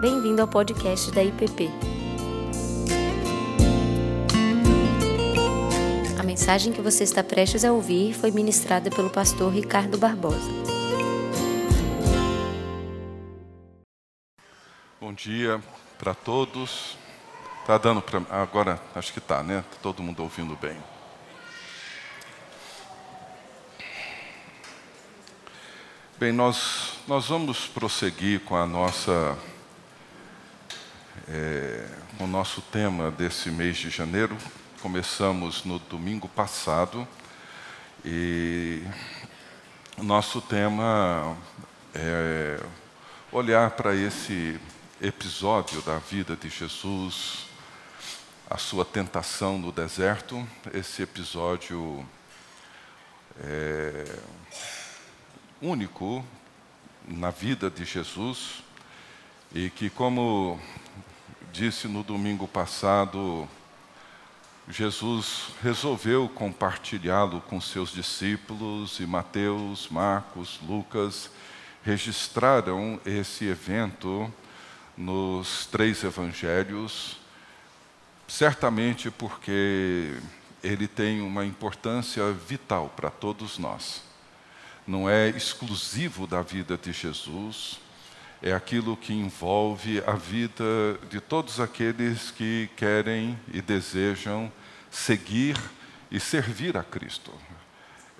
Bem-vindo ao podcast da IPP. A mensagem que você está prestes a ouvir foi ministrada pelo pastor Ricardo Barbosa. Bom dia para todos. Tá dando para agora, acho que tá, né? Todo mundo ouvindo bem. Bem, nós nós vamos prosseguir com a nossa é, o nosso tema desse mês de janeiro. Começamos no domingo passado e o nosso tema é olhar para esse episódio da vida de Jesus, a sua tentação no deserto, esse episódio é, único na vida de Jesus e que, como disse no domingo passado, Jesus resolveu compartilhá-lo com seus discípulos e Mateus, Marcos, Lucas registraram esse evento nos três evangelhos, certamente porque ele tem uma importância vital para todos nós. Não é exclusivo da vida de Jesus, é aquilo que envolve a vida de todos aqueles que querem e desejam seguir e servir a Cristo.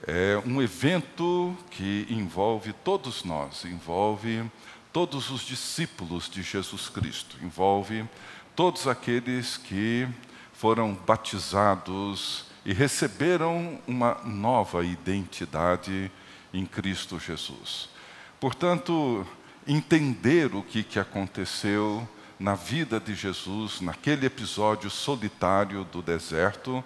É um evento que envolve todos nós, envolve todos os discípulos de Jesus Cristo, envolve todos aqueles que foram batizados e receberam uma nova identidade em Cristo Jesus. Portanto, entender o que, que aconteceu na vida de Jesus, naquele episódio solitário do deserto,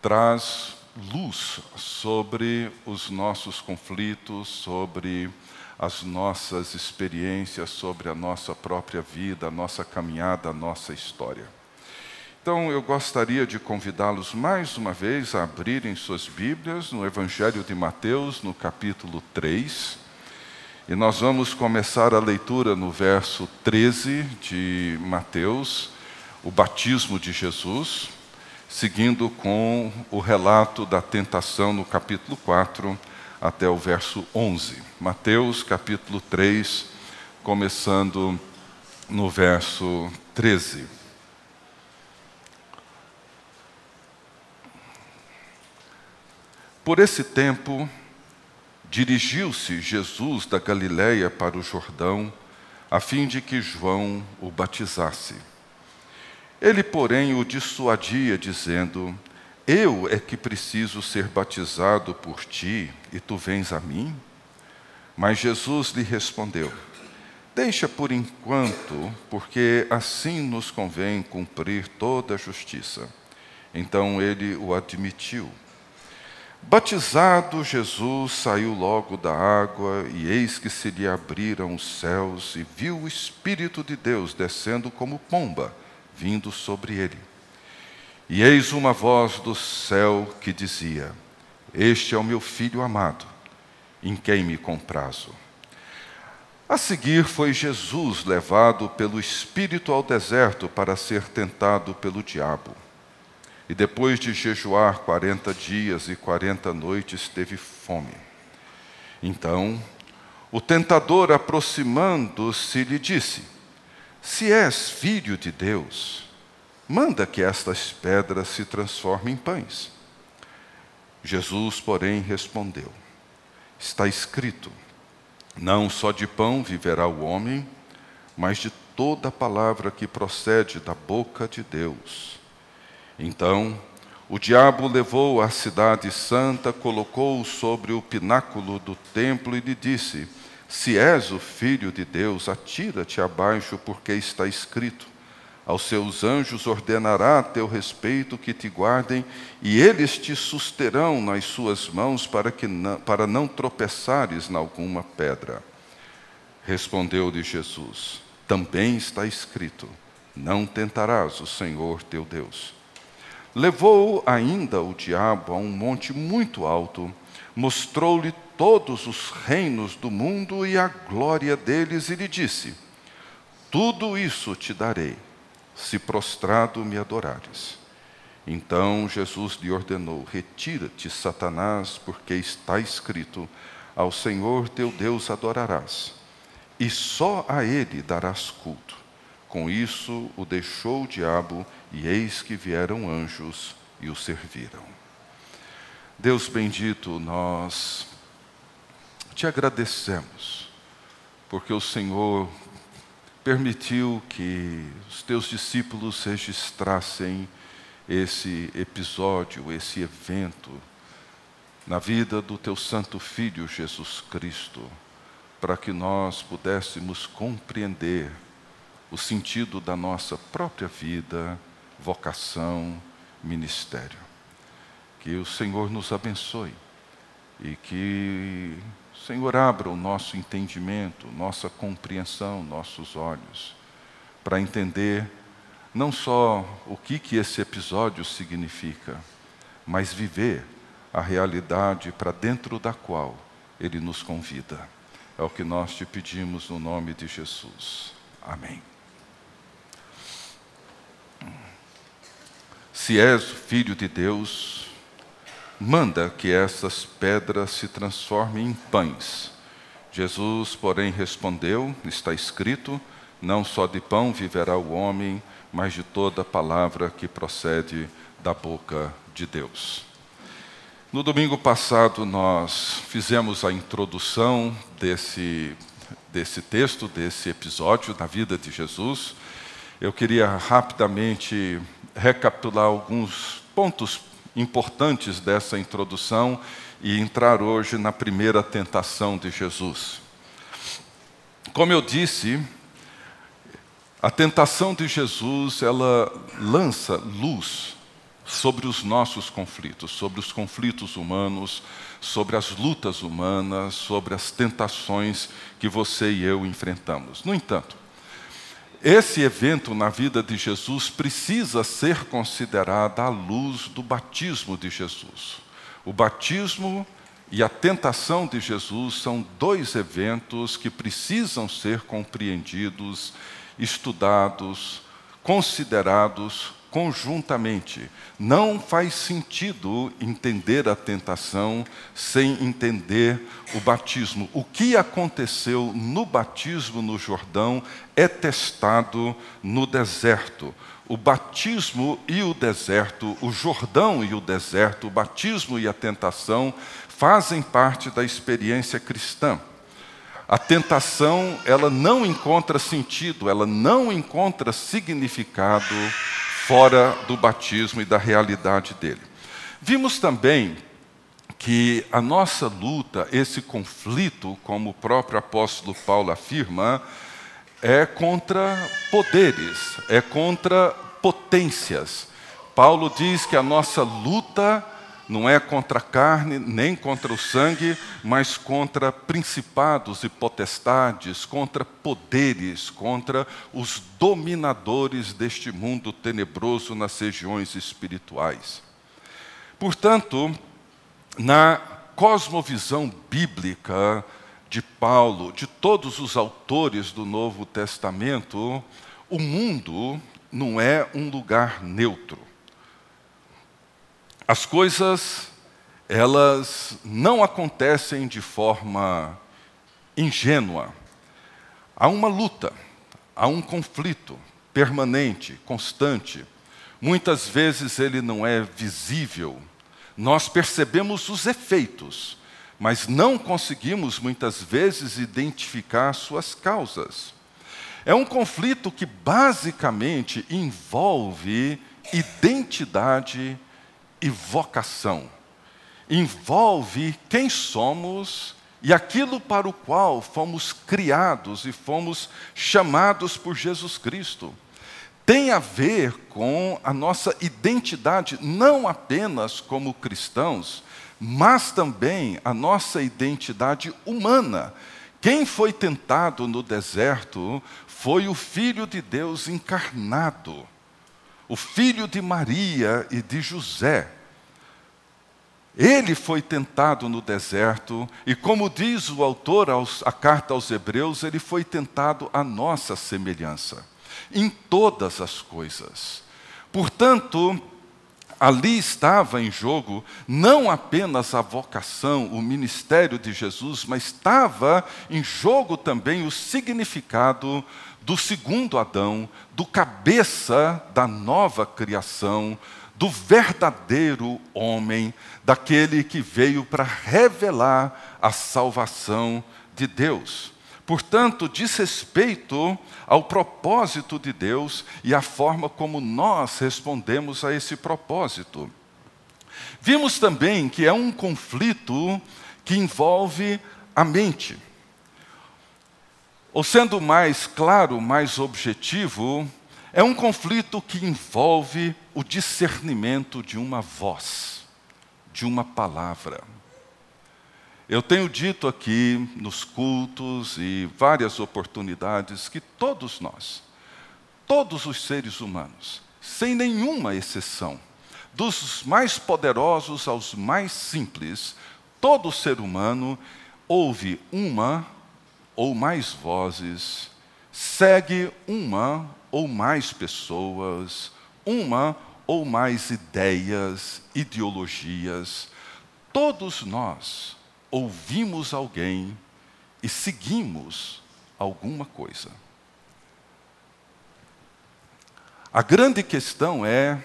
traz luz sobre os nossos conflitos, sobre as nossas experiências, sobre a nossa própria vida, a nossa caminhada, a nossa história. Então, eu gostaria de convidá-los mais uma vez a abrirem suas Bíblias no Evangelho de Mateus, no capítulo 3. E nós vamos começar a leitura no verso 13 de Mateus, o batismo de Jesus, seguindo com o relato da tentação no capítulo 4 até o verso 11. Mateus, capítulo 3, começando no verso 13. Por esse tempo, dirigiu-se Jesus da Galiléia para o Jordão, a fim de que João o batizasse. Ele, porém, o dissuadia, dizendo: Eu é que preciso ser batizado por ti, e tu vens a mim? Mas Jesus lhe respondeu: Deixa por enquanto, porque assim nos convém cumprir toda a justiça. Então ele o admitiu. Batizado, Jesus saiu logo da água, e eis que se lhe abriram os céus, e viu o Espírito de Deus descendo como pomba, vindo sobre ele. E eis uma voz do céu que dizia: Este é o meu filho amado, em quem me comprazo. A seguir foi Jesus levado pelo Espírito ao deserto para ser tentado pelo diabo. E depois de jejuar quarenta dias e quarenta noites, teve fome. Então, o tentador, aproximando-se, lhe disse: Se és filho de Deus, manda que estas pedras se transformem em pães. Jesus, porém, respondeu: Está escrito: Não só de pão viverá o homem, mas de toda palavra que procede da boca de Deus. Então, o diabo levou a cidade santa, colocou-o sobre o pináculo do templo e lhe disse: Se és o filho de Deus, atira-te abaixo, porque está escrito: Aos seus anjos ordenará a teu respeito que te guardem, e eles te susterão nas suas mãos para, que não, para não tropeçares em alguma pedra. Respondeu-lhe Jesus: Também está escrito: Não tentarás o Senhor teu Deus. Levou ainda o diabo a um monte muito alto, mostrou-lhe todos os reinos do mundo e a glória deles, e lhe disse: Tudo isso te darei, se prostrado me adorares. Então Jesus lhe ordenou: Retira-te, Satanás, porque está escrito: Ao Senhor teu Deus adorarás, e só a ele darás culto. Com isso o deixou o diabo, e eis que vieram anjos e o serviram. Deus bendito, nós te agradecemos, porque o Senhor permitiu que os teus discípulos registrassem esse episódio, esse evento na vida do teu Santo Filho Jesus Cristo, para que nós pudéssemos compreender o sentido da nossa própria vida, vocação, ministério. Que o Senhor nos abençoe e que o Senhor abra o nosso entendimento, nossa compreensão, nossos olhos, para entender não só o que, que esse episódio significa, mas viver a realidade para dentro da qual ele nos convida. É o que nós te pedimos no nome de Jesus. Amém. Se és filho de Deus, manda que essas pedras se transformem em pães. Jesus, porém, respondeu: Está escrito, não só de pão viverá o homem, mas de toda palavra que procede da boca de Deus. No domingo passado, nós fizemos a introdução desse, desse texto, desse episódio da vida de Jesus. Eu queria rapidamente recapitular alguns pontos importantes dessa introdução e entrar hoje na primeira tentação de Jesus. Como eu disse, a tentação de Jesus, ela lança luz sobre os nossos conflitos, sobre os conflitos humanos, sobre as lutas humanas, sobre as tentações que você e eu enfrentamos. No entanto, esse evento na vida de Jesus precisa ser considerado à luz do batismo de Jesus. O batismo e a tentação de Jesus são dois eventos que precisam ser compreendidos, estudados, considerados conjuntamente. Não faz sentido entender a tentação sem entender o batismo. O que aconteceu no batismo no Jordão é testado no deserto. O batismo e o deserto, o Jordão e o deserto, o batismo e a tentação fazem parte da experiência cristã. A tentação, ela não encontra sentido, ela não encontra significado fora do batismo e da realidade dele. Vimos também que a nossa luta, esse conflito, como o próprio apóstolo Paulo afirma, é contra poderes, é contra potências. Paulo diz que a nossa luta não é contra a carne, nem contra o sangue, mas contra principados e potestades, contra poderes, contra os dominadores deste mundo tenebroso nas regiões espirituais. Portanto, na cosmovisão bíblica de Paulo, de todos os autores do Novo Testamento, o mundo não é um lugar neutro. As coisas, elas não acontecem de forma ingênua. Há uma luta, há um conflito permanente, constante. Muitas vezes ele não é visível. Nós percebemos os efeitos, mas não conseguimos muitas vezes identificar suas causas. É um conflito que basicamente envolve identidade e vocação. Envolve quem somos e aquilo para o qual fomos criados e fomos chamados por Jesus Cristo. Tem a ver com a nossa identidade, não apenas como cristãos, mas também a nossa identidade humana. Quem foi tentado no deserto foi o Filho de Deus encarnado o filho de Maria e de José. Ele foi tentado no deserto, e como diz o autor aos, a carta aos Hebreus, ele foi tentado à nossa semelhança, em todas as coisas. Portanto, ali estava em jogo não apenas a vocação, o ministério de Jesus, mas estava em jogo também o significado do segundo Adão, do cabeça da nova criação, do verdadeiro homem, daquele que veio para revelar a salvação de Deus. Portanto, diz respeito ao propósito de Deus e à forma como nós respondemos a esse propósito. Vimos também que é um conflito que envolve a mente. Ou sendo mais claro, mais objetivo, é um conflito que envolve o discernimento de uma voz, de uma palavra. Eu tenho dito aqui nos cultos e várias oportunidades que todos nós, todos os seres humanos, sem nenhuma exceção, dos mais poderosos aos mais simples, todo ser humano ouve uma ou mais vozes, segue uma ou mais pessoas, uma ou mais ideias, ideologias. Todos nós ouvimos alguém e seguimos alguma coisa. A grande questão é: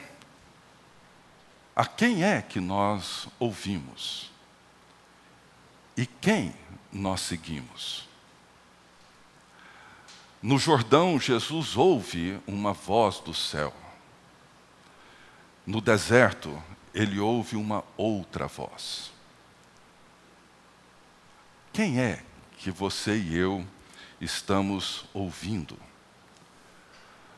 a quem é que nós ouvimos? E quem nós seguimos? No Jordão, Jesus ouve uma voz do céu. No deserto, ele ouve uma outra voz. Quem é que você e eu estamos ouvindo?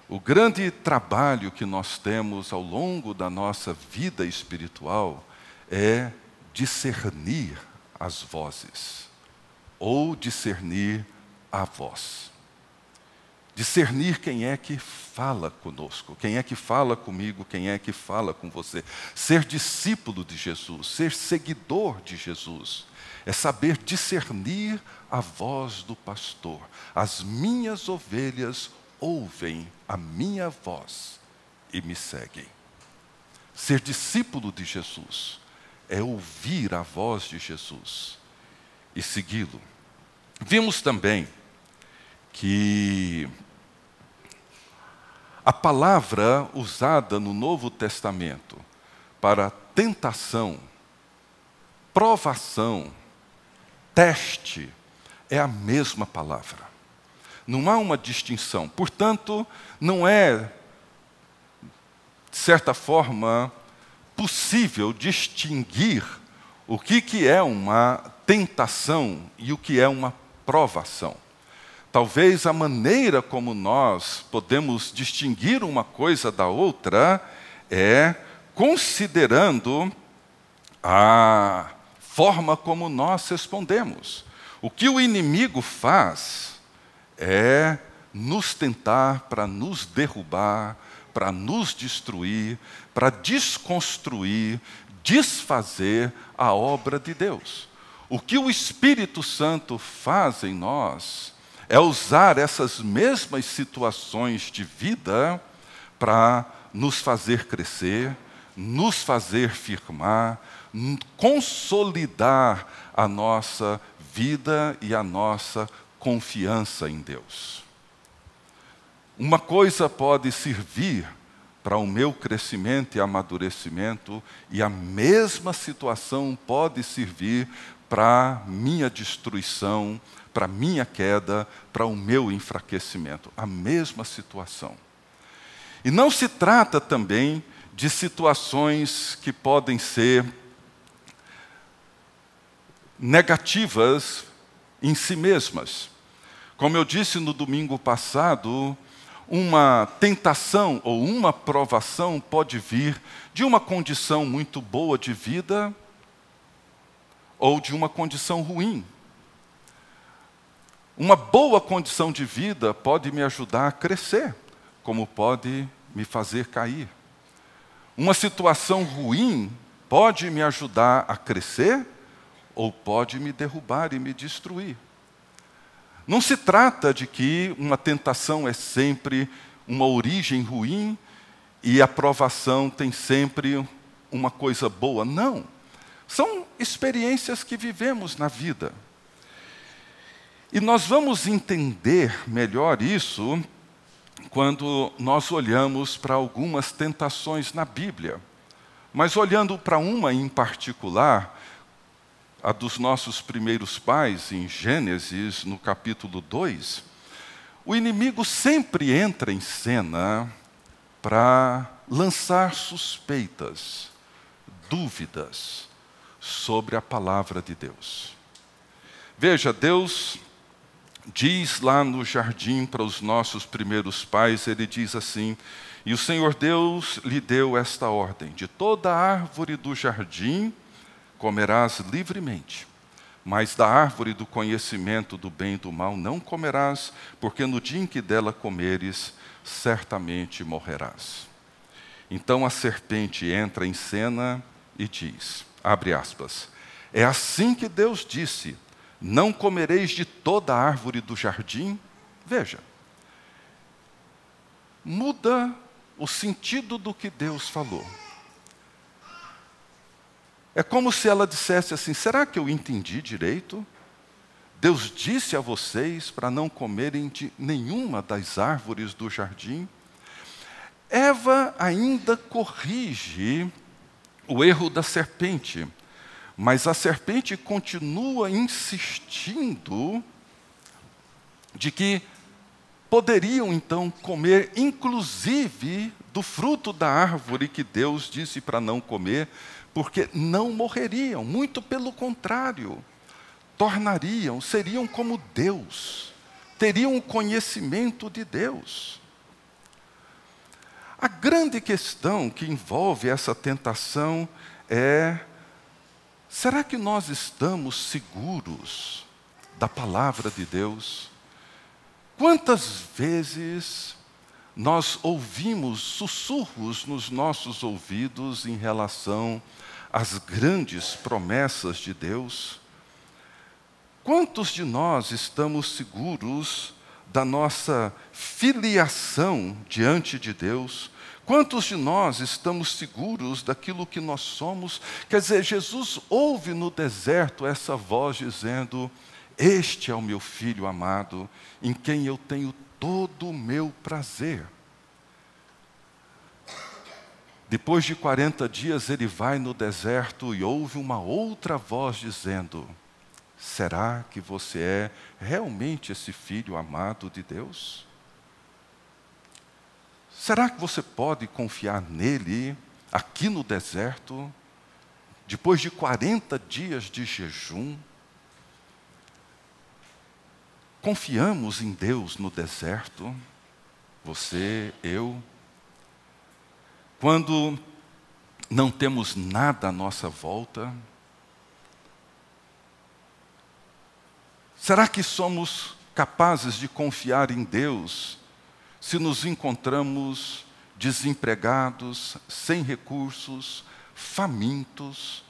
O grande trabalho que nós temos ao longo da nossa vida espiritual é discernir as vozes, ou discernir a voz. Discernir quem é que fala conosco, quem é que fala comigo, quem é que fala com você. Ser discípulo de Jesus, ser seguidor de Jesus, é saber discernir a voz do pastor. As minhas ovelhas ouvem a minha voz e me seguem. Ser discípulo de Jesus é ouvir a voz de Jesus e segui-lo. Vimos também que a palavra usada no Novo Testamento para tentação, provação, teste é a mesma palavra. Não há uma distinção. Portanto, não é, de certa forma, possível distinguir o que, que é uma tentação e o que é uma provação. Talvez a maneira como nós podemos distinguir uma coisa da outra é considerando a forma como nós respondemos. O que o inimigo faz é nos tentar para nos derrubar, para nos destruir, para desconstruir, desfazer a obra de Deus. O que o Espírito Santo faz em nós é usar essas mesmas situações de vida para nos fazer crescer, nos fazer firmar, consolidar a nossa vida e a nossa confiança em Deus. Uma coisa pode servir para o meu crescimento e amadurecimento, e a mesma situação pode servir para minha destruição, para minha queda, para o meu enfraquecimento. A mesma situação. E não se trata também de situações que podem ser negativas em si mesmas. Como eu disse no domingo passado, uma tentação ou uma provação pode vir de uma condição muito boa de vida ou de uma condição ruim. Uma boa condição de vida pode me ajudar a crescer, como pode me fazer cair. Uma situação ruim pode me ajudar a crescer ou pode me derrubar e me destruir. Não se trata de que uma tentação é sempre uma origem ruim e a provação tem sempre uma coisa boa. Não. São experiências que vivemos na vida. E nós vamos entender melhor isso quando nós olhamos para algumas tentações na Bíblia. Mas olhando para uma em particular, a dos nossos primeiros pais, em Gênesis, no capítulo 2, o inimigo sempre entra em cena para lançar suspeitas, dúvidas sobre a palavra de Deus. Veja, Deus diz lá no jardim para os nossos primeiros pais, ele diz assim: E o Senhor Deus lhe deu esta ordem: de toda árvore do jardim comerás livremente, mas da árvore do conhecimento do bem e do mal não comerás, porque no dia em que dela comeres, certamente morrerás. Então a serpente entra em cena e diz: abre aspas, é assim que Deus disse não comereis de toda a árvore do jardim? Veja, muda o sentido do que Deus falou. É como se ela dissesse assim: será que eu entendi direito? Deus disse a vocês para não comerem de nenhuma das árvores do jardim? Eva ainda corrige o erro da serpente. Mas a serpente continua insistindo de que poderiam então comer, inclusive, do fruto da árvore que Deus disse para não comer, porque não morreriam, muito pelo contrário, tornariam, seriam como Deus, teriam o conhecimento de Deus. A grande questão que envolve essa tentação é Será que nós estamos seguros da palavra de Deus? Quantas vezes nós ouvimos sussurros nos nossos ouvidos em relação às grandes promessas de Deus? Quantos de nós estamos seguros da nossa filiação diante de Deus? Quantos de nós estamos seguros daquilo que nós somos? Quer dizer, Jesus ouve no deserto essa voz dizendo: Este é o meu filho amado, em quem eu tenho todo o meu prazer. Depois de 40 dias, ele vai no deserto e ouve uma outra voz dizendo: Será que você é realmente esse filho amado de Deus? Será que você pode confiar nele aqui no deserto, depois de 40 dias de jejum? Confiamos em Deus no deserto, você, eu. Quando não temos nada à nossa volta, será que somos capazes de confiar em Deus se nos encontramos desempregados, sem recursos, famintos,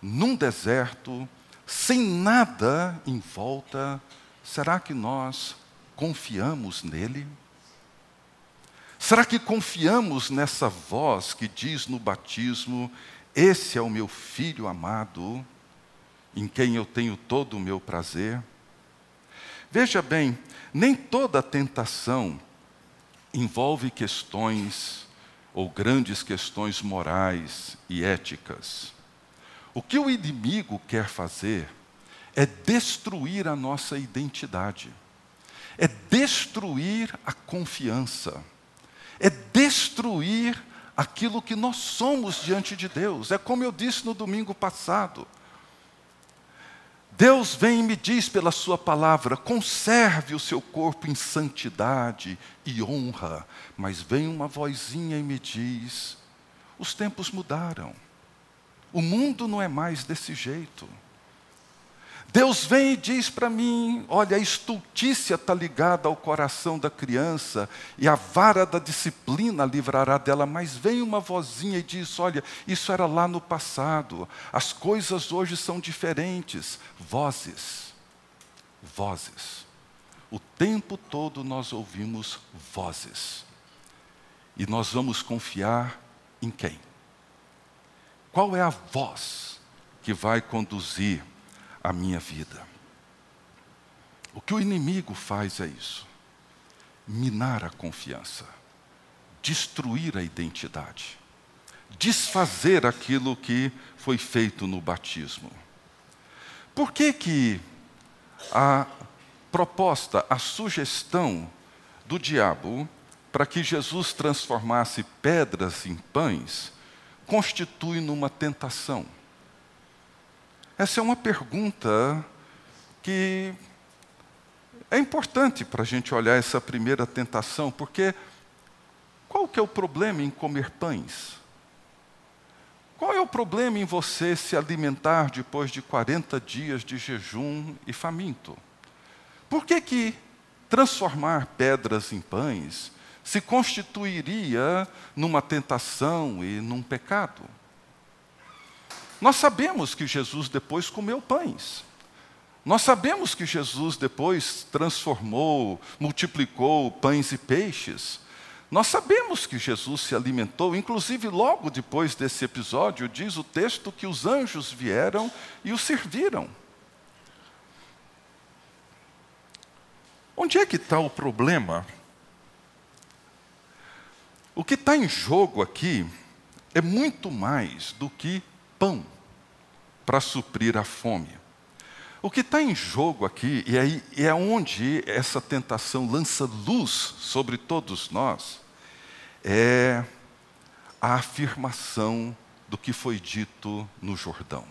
num deserto, sem nada em volta, será que nós confiamos nele? Será que confiamos nessa voz que diz no batismo: Esse é o meu filho amado, em quem eu tenho todo o meu prazer? Veja bem, nem toda tentação envolve questões ou grandes questões morais e éticas. O que o inimigo quer fazer é destruir a nossa identidade, é destruir a confiança, é destruir aquilo que nós somos diante de Deus. É como eu disse no domingo passado. Deus vem e me diz pela Sua palavra: conserve o seu corpo em santidade e honra. Mas vem uma vozinha e me diz: os tempos mudaram. O mundo não é mais desse jeito. Deus vem e diz para mim: olha, a estultícia está ligada ao coração da criança e a vara da disciplina livrará dela. Mas vem uma vozinha e diz: olha, isso era lá no passado, as coisas hoje são diferentes. Vozes, vozes. O tempo todo nós ouvimos vozes. E nós vamos confiar em quem? Qual é a voz que vai conduzir a minha vida. O que o inimigo faz é isso: minar a confiança, destruir a identidade, desfazer aquilo que foi feito no batismo. Por que que a proposta, a sugestão do diabo para que Jesus transformasse pedras em pães constitui numa tentação? Essa é uma pergunta que é importante para a gente olhar essa primeira tentação, porque qual que é o problema em comer pães? Qual é o problema em você se alimentar depois de 40 dias de jejum e faminto? Por que, que transformar pedras em pães se constituiria numa tentação e num pecado? Nós sabemos que Jesus depois comeu pães. Nós sabemos que Jesus depois transformou, multiplicou pães e peixes. Nós sabemos que Jesus se alimentou, inclusive logo depois desse episódio, diz o texto que os anjos vieram e o serviram. Onde é que está o problema? O que está em jogo aqui é muito mais do que pão para suprir a fome. O que está em jogo aqui, e aí é onde essa tentação lança luz sobre todos nós, é a afirmação do que foi dito no Jordão.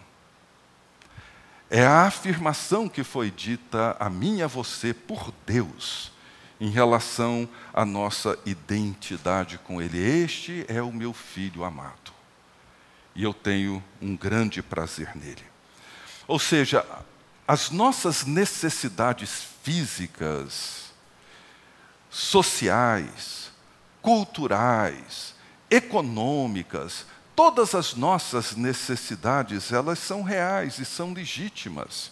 É a afirmação que foi dita a mim e a você por Deus em relação à nossa identidade com Ele. Este é o meu filho amado e eu tenho um grande prazer nele. Ou seja, as nossas necessidades físicas, sociais, culturais, econômicas, todas as nossas necessidades, elas são reais e são legítimas.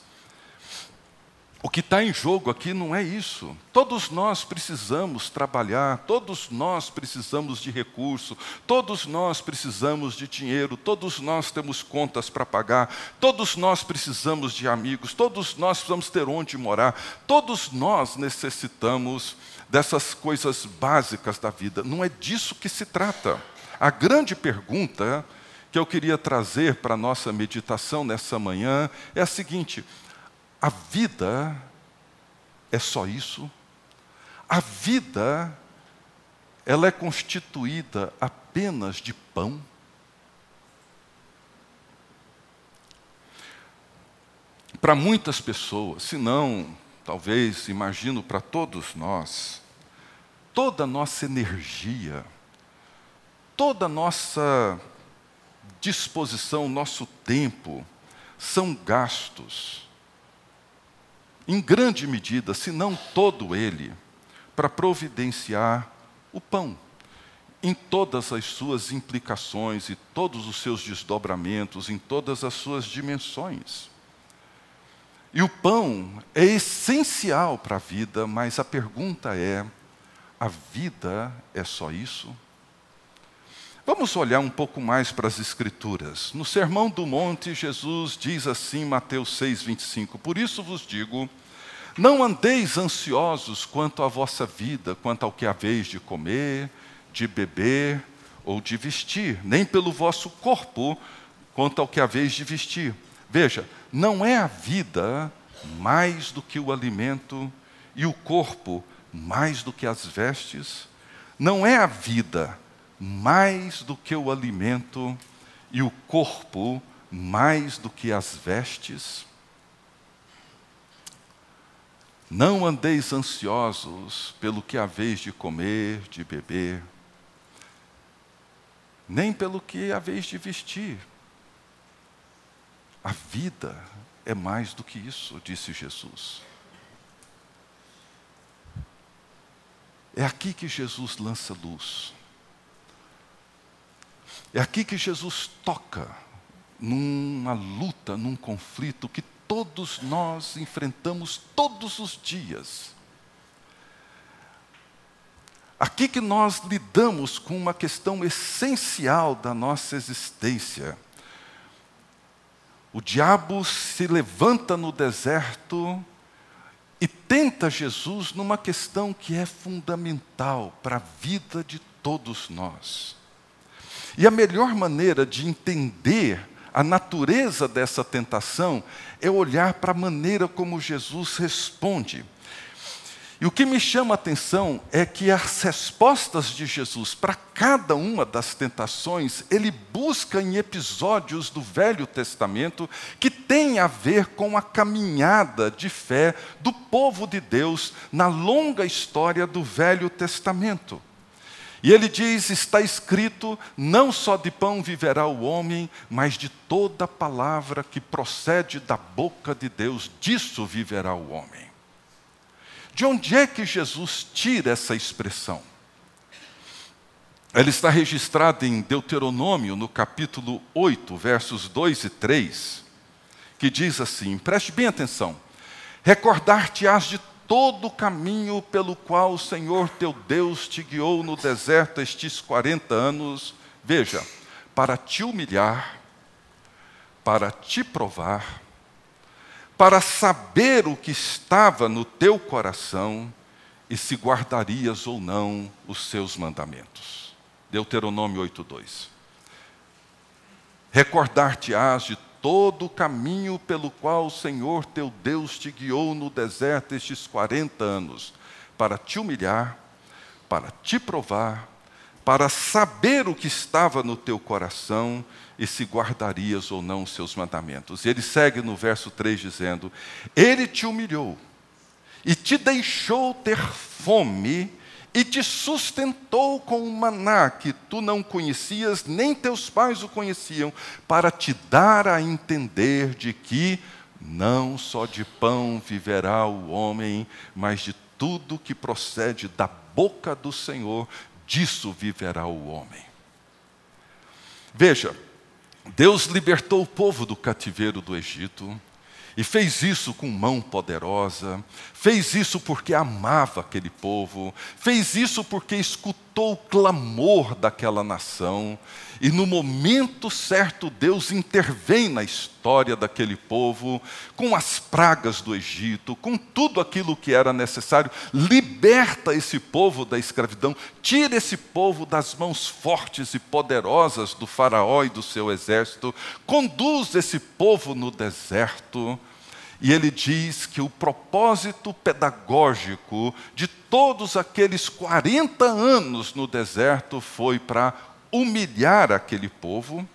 O que está em jogo aqui não é isso. Todos nós precisamos trabalhar, todos nós precisamos de recurso, todos nós precisamos de dinheiro, todos nós temos contas para pagar, todos nós precisamos de amigos, todos nós precisamos ter onde morar, todos nós necessitamos dessas coisas básicas da vida. Não é disso que se trata. A grande pergunta que eu queria trazer para a nossa meditação nessa manhã é a seguinte: a vida é só isso? A vida ela é constituída apenas de pão? Para muitas pessoas, se não, talvez, imagino para todos nós, toda a nossa energia, toda a nossa disposição, nosso tempo, são gastos em grande medida, se não todo ele, para providenciar o pão, em todas as suas implicações e todos os seus desdobramentos, em todas as suas dimensões. E o pão é essencial para a vida, mas a pergunta é: a vida é só isso? Vamos olhar um pouco mais para as Escrituras. No Sermão do Monte, Jesus diz assim, Mateus 6, 25: Por isso vos digo, não andeis ansiosos quanto à vossa vida, quanto ao que haveis de comer, de beber ou de vestir, nem pelo vosso corpo, quanto ao que haveis de vestir. Veja, não é a vida mais do que o alimento e o corpo mais do que as vestes? Não é a vida mais do que o alimento e o corpo mais do que as vestes? Não andeis ansiosos pelo que haveis de comer, de beber, nem pelo que haveis de vestir. A vida é mais do que isso, disse Jesus. É aqui que Jesus lança luz. É aqui que Jesus toca numa luta, num conflito que todos nós enfrentamos todos os dias. Aqui que nós lidamos com uma questão essencial da nossa existência. O diabo se levanta no deserto e tenta Jesus numa questão que é fundamental para a vida de todos nós. E a melhor maneira de entender a natureza dessa tentação é olhar para a maneira como Jesus responde. E o que me chama a atenção é que as respostas de Jesus para cada uma das tentações, ele busca em episódios do Velho Testamento que tem a ver com a caminhada de fé do povo de Deus na longa história do Velho Testamento. E ele diz: está escrito, não só de pão viverá o homem, mas de toda palavra que procede da boca de Deus, disso viverá o homem. De onde é que Jesus tira essa expressão? Ela está registrada em Deuteronômio, no capítulo 8, versos 2 e 3, que diz assim: preste bem atenção. Recordar-te-ás de todo o caminho pelo qual o Senhor teu Deus te guiou no deserto estes 40 anos, veja, para te humilhar, para te provar, para saber o que estava no teu coração e se guardarias ou não os seus mandamentos. Deuteronômio 8:2. Recordar-te-ás de todo o caminho pelo qual o Senhor teu Deus te guiou no deserto estes 40 anos, para te humilhar, para te provar, para saber o que estava no teu coração e se guardarias ou não os seus mandamentos. E ele segue no verso 3 dizendo: Ele te humilhou e te deixou ter fome e te sustentou com o maná que tu não conhecias, nem teus pais o conheciam, para te dar a entender de que não só de pão viverá o homem, mas de tudo que procede da boca do Senhor, disso viverá o homem. Veja, Deus libertou o povo do cativeiro do Egito, e fez isso com mão poderosa, fez isso porque amava aquele povo, fez isso porque escutou o clamor daquela nação, e no momento certo Deus intervém na história daquele povo, com as pragas do Egito, com tudo aquilo que era necessário, liberta esse povo da escravidão, tira esse povo das mãos fortes e poderosas do Faraó e do seu exército, conduz esse povo no deserto. E ele diz que o propósito pedagógico de todos aqueles 40 anos no deserto foi para humilhar aquele povo.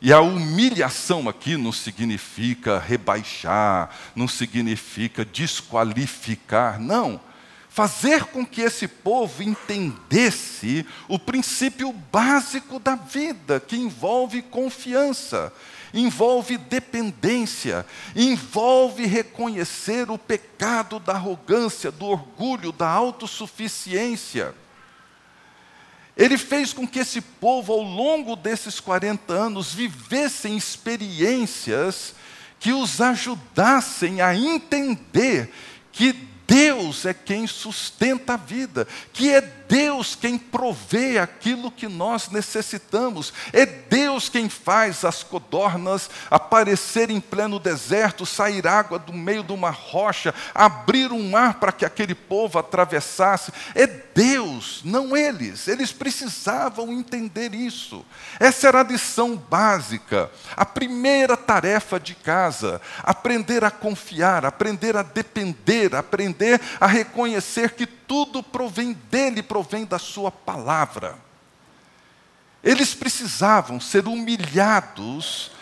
E a humilhação aqui não significa rebaixar, não significa desqualificar, não. Fazer com que esse povo entendesse o princípio básico da vida, que envolve confiança, envolve dependência, envolve reconhecer o pecado da arrogância, do orgulho, da autossuficiência. Ele fez com que esse povo, ao longo desses 40 anos, vivessem experiências que os ajudassem a entender que Deus é quem sustenta a vida, que é Deus quem provê aquilo que nós necessitamos, é Deus quem faz as codornas aparecer em pleno deserto, sair água do meio de uma rocha, abrir um mar para que aquele povo atravessasse. É Deus, não eles. Eles precisavam entender isso. Essa era a lição básica, a primeira tarefa de casa: aprender a confiar, aprender a depender, aprender a reconhecer que tudo provém dele, provém da sua palavra. Eles precisavam ser humilhados,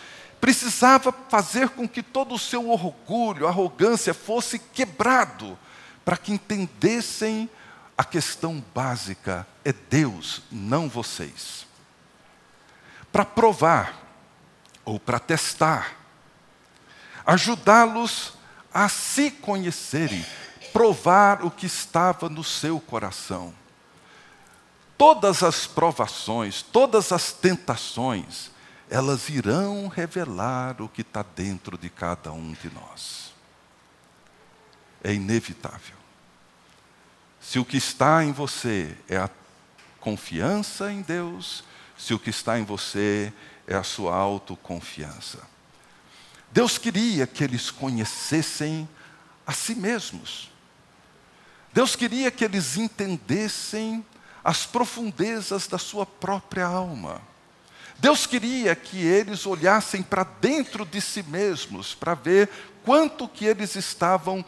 precisava fazer com que todo o seu orgulho, arrogância fosse quebrado, para que entendessem a questão básica: é Deus, não vocês. Para provar ou para testar ajudá-los a se conhecerem, provar o que estava no seu coração. Todas as provações, todas as tentações, elas irão revelar o que está dentro de cada um de nós. É inevitável. Se o que está em você é a confiança em Deus, se o que está em você é a sua autoconfiança. Deus queria que eles conhecessem a si mesmos. Deus queria que eles entendessem as profundezas da sua própria alma. Deus queria que eles olhassem para dentro de si mesmos para ver quanto que eles estavam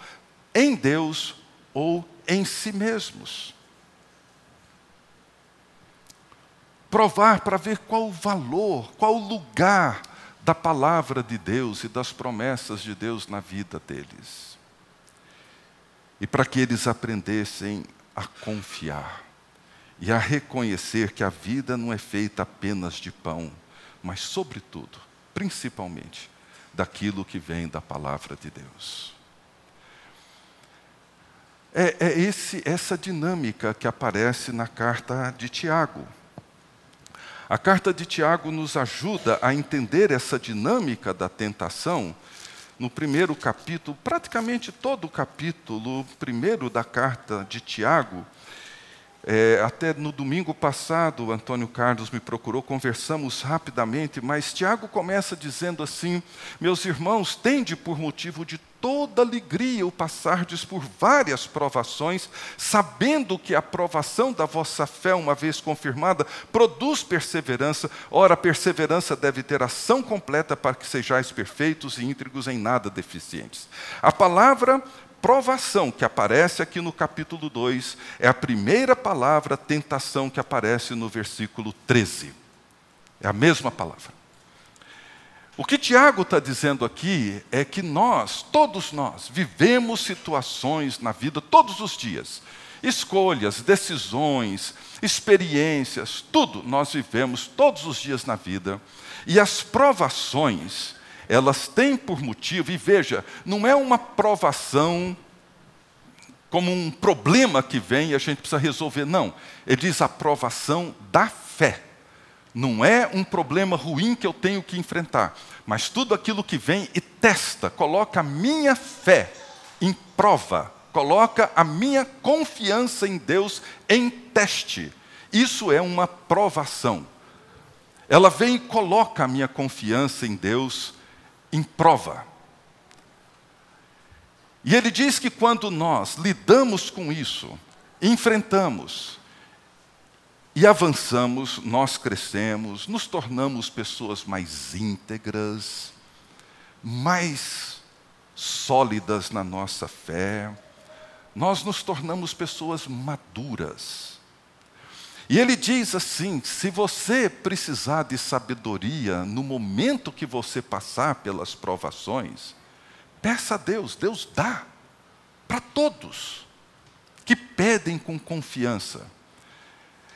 em Deus ou em si mesmos. Provar para ver qual o valor, qual o lugar da palavra de Deus e das promessas de Deus na vida deles. E para que eles aprendessem a confiar e a reconhecer que a vida não é feita apenas de pão, mas, sobretudo, principalmente, daquilo que vem da palavra de Deus. É, é esse, essa dinâmica que aparece na carta de Tiago. A carta de Tiago nos ajuda a entender essa dinâmica da tentação no primeiro capítulo, praticamente todo o capítulo primeiro da carta de Tiago é, até no domingo passado, Antônio Carlos me procurou, conversamos rapidamente, mas Tiago começa dizendo assim: Meus irmãos, tende por motivo de toda alegria o passardes por várias provações, sabendo que a provação da vossa fé, uma vez confirmada, produz perseverança. Ora, a perseverança deve ter ação completa para que sejais perfeitos e íntegros em nada deficientes. A palavra provação que aparece aqui no capítulo 2 é a primeira palavra tentação que aparece no versículo 13. É a mesma palavra. O que Tiago está dizendo aqui é que nós, todos nós, vivemos situações na vida todos os dias. Escolhas, decisões, experiências, tudo nós vivemos todos os dias na vida. E as provações, elas têm por motivo, e veja, não é uma provação como um problema que vem e a gente precisa resolver, não. Ele diz a provação da fé. Não é um problema ruim que eu tenho que enfrentar, mas tudo aquilo que vem e testa, coloca a minha fé em prova, coloca a minha confiança em Deus em teste. Isso é uma provação. Ela vem e coloca a minha confiança em Deus em prova. E ele diz que quando nós lidamos com isso, enfrentamos e avançamos, nós crescemos, nos tornamos pessoas mais íntegras, mais sólidas na nossa fé, nós nos tornamos pessoas maduras. E ele diz assim: se você precisar de sabedoria no momento que você passar pelas provações, peça a Deus, Deus dá para todos que pedem com confiança.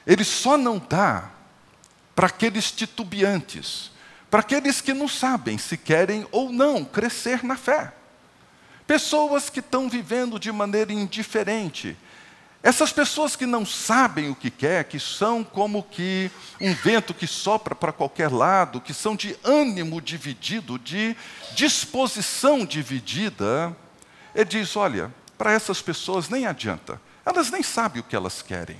Ele só não dá para aqueles titubeantes, para aqueles que não sabem se querem ou não crescer na fé. Pessoas que estão vivendo de maneira indiferente, essas pessoas que não sabem o que quer, que são como que um vento que sopra para qualquer lado, que são de ânimo dividido, de disposição dividida, ele diz: olha, para essas pessoas nem adianta, elas nem sabem o que elas querem.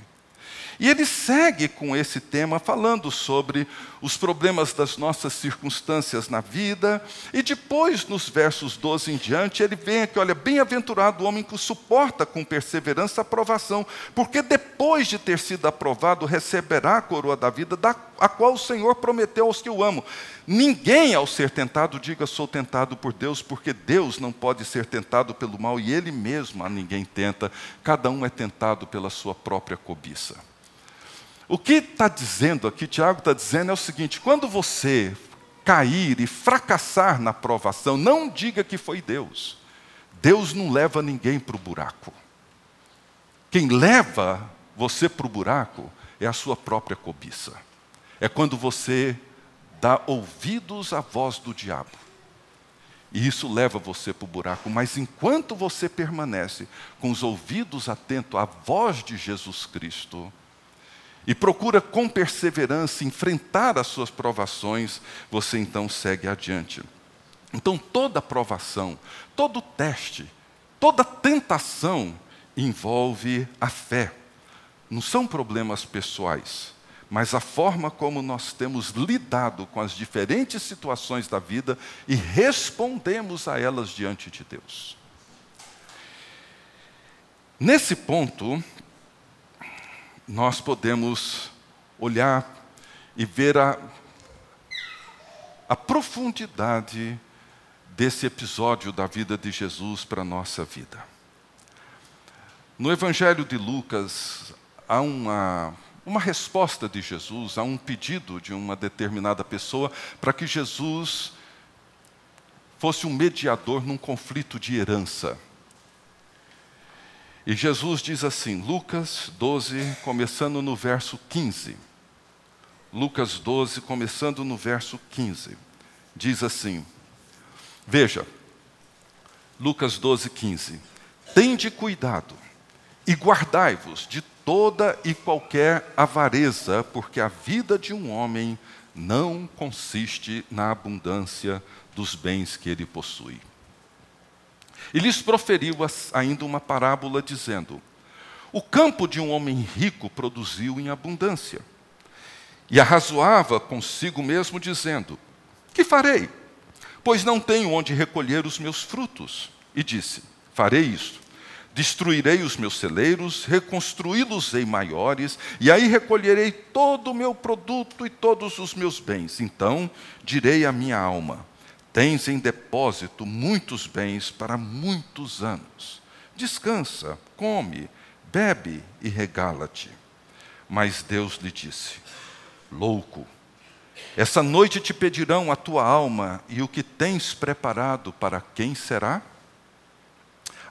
E ele segue com esse tema, falando sobre os problemas das nossas circunstâncias na vida, e depois, nos versos 12 em diante, ele vem aqui: olha, bem-aventurado o homem que suporta com perseverança a aprovação, porque depois de ter sido aprovado, receberá a coroa da vida, da, a qual o Senhor prometeu aos que o amam. Ninguém, ao ser tentado, diga: sou tentado por Deus, porque Deus não pode ser tentado pelo mal, e Ele mesmo a ninguém tenta, cada um é tentado pela sua própria cobiça. O que está dizendo aqui, Tiago está dizendo é o seguinte: quando você cair e fracassar na provação, não diga que foi Deus. Deus não leva ninguém para o buraco. Quem leva você para o buraco é a sua própria cobiça. É quando você dá ouvidos à voz do diabo. E isso leva você para o buraco. Mas enquanto você permanece com os ouvidos atentos à voz de Jesus Cristo, e procura com perseverança enfrentar as suas provações, você então segue adiante. Então, toda provação, todo teste, toda tentação envolve a fé. Não são problemas pessoais, mas a forma como nós temos lidado com as diferentes situações da vida e respondemos a elas diante de Deus. Nesse ponto, nós podemos olhar e ver a, a profundidade desse episódio da vida de Jesus para a nossa vida. No Evangelho de Lucas, há uma, uma resposta de Jesus, há um pedido de uma determinada pessoa para que Jesus fosse um mediador num conflito de herança. E Jesus diz assim, Lucas 12, começando no verso 15. Lucas 12, começando no verso 15. Diz assim: Veja, Lucas 12, 15. Tende cuidado e guardai-vos de toda e qualquer avareza, porque a vida de um homem não consiste na abundância dos bens que ele possui. E lhes proferiu ainda uma parábola, dizendo: O campo de um homem rico produziu em abundância. E arrazoava consigo mesmo, dizendo: Que farei? Pois não tenho onde recolher os meus frutos. E disse: Farei isto. Destruirei os meus celeiros, reconstruí-los-ei maiores, e aí recolherei todo o meu produto e todos os meus bens. Então direi à minha alma: Tens em depósito muitos bens para muitos anos. Descansa, come, bebe e regala-te. Mas Deus lhe disse: Louco, essa noite te pedirão a tua alma e o que tens preparado para quem será?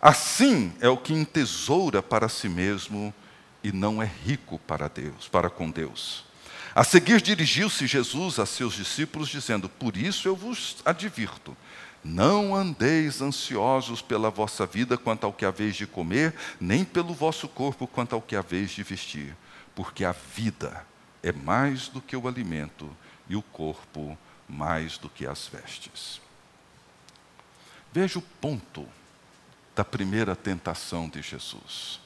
Assim é o que entesoura para si mesmo e não é rico para Deus, para com Deus. A seguir, dirigiu-se Jesus a seus discípulos, dizendo: Por isso eu vos advirto, não andeis ansiosos pela vossa vida quanto ao que haveis de comer, nem pelo vosso corpo quanto ao que haveis de vestir, porque a vida é mais do que o alimento e o corpo mais do que as vestes. Veja o ponto da primeira tentação de Jesus.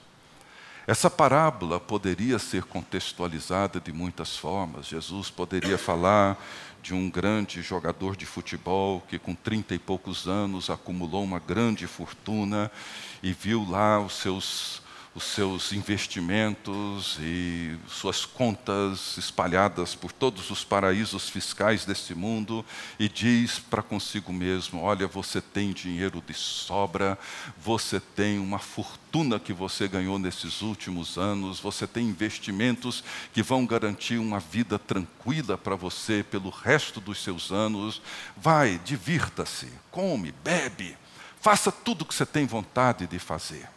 Essa parábola poderia ser contextualizada de muitas formas. Jesus poderia falar de um grande jogador de futebol que, com trinta e poucos anos, acumulou uma grande fortuna e viu lá os seus os seus investimentos e suas contas espalhadas por todos os paraísos fiscais deste mundo e diz para consigo mesmo: Olha, você tem dinheiro de sobra, você tem uma fortuna que você ganhou nesses últimos anos, você tem investimentos que vão garantir uma vida tranquila para você pelo resto dos seus anos. Vai, divirta-se, come, bebe, faça tudo o que você tem vontade de fazer.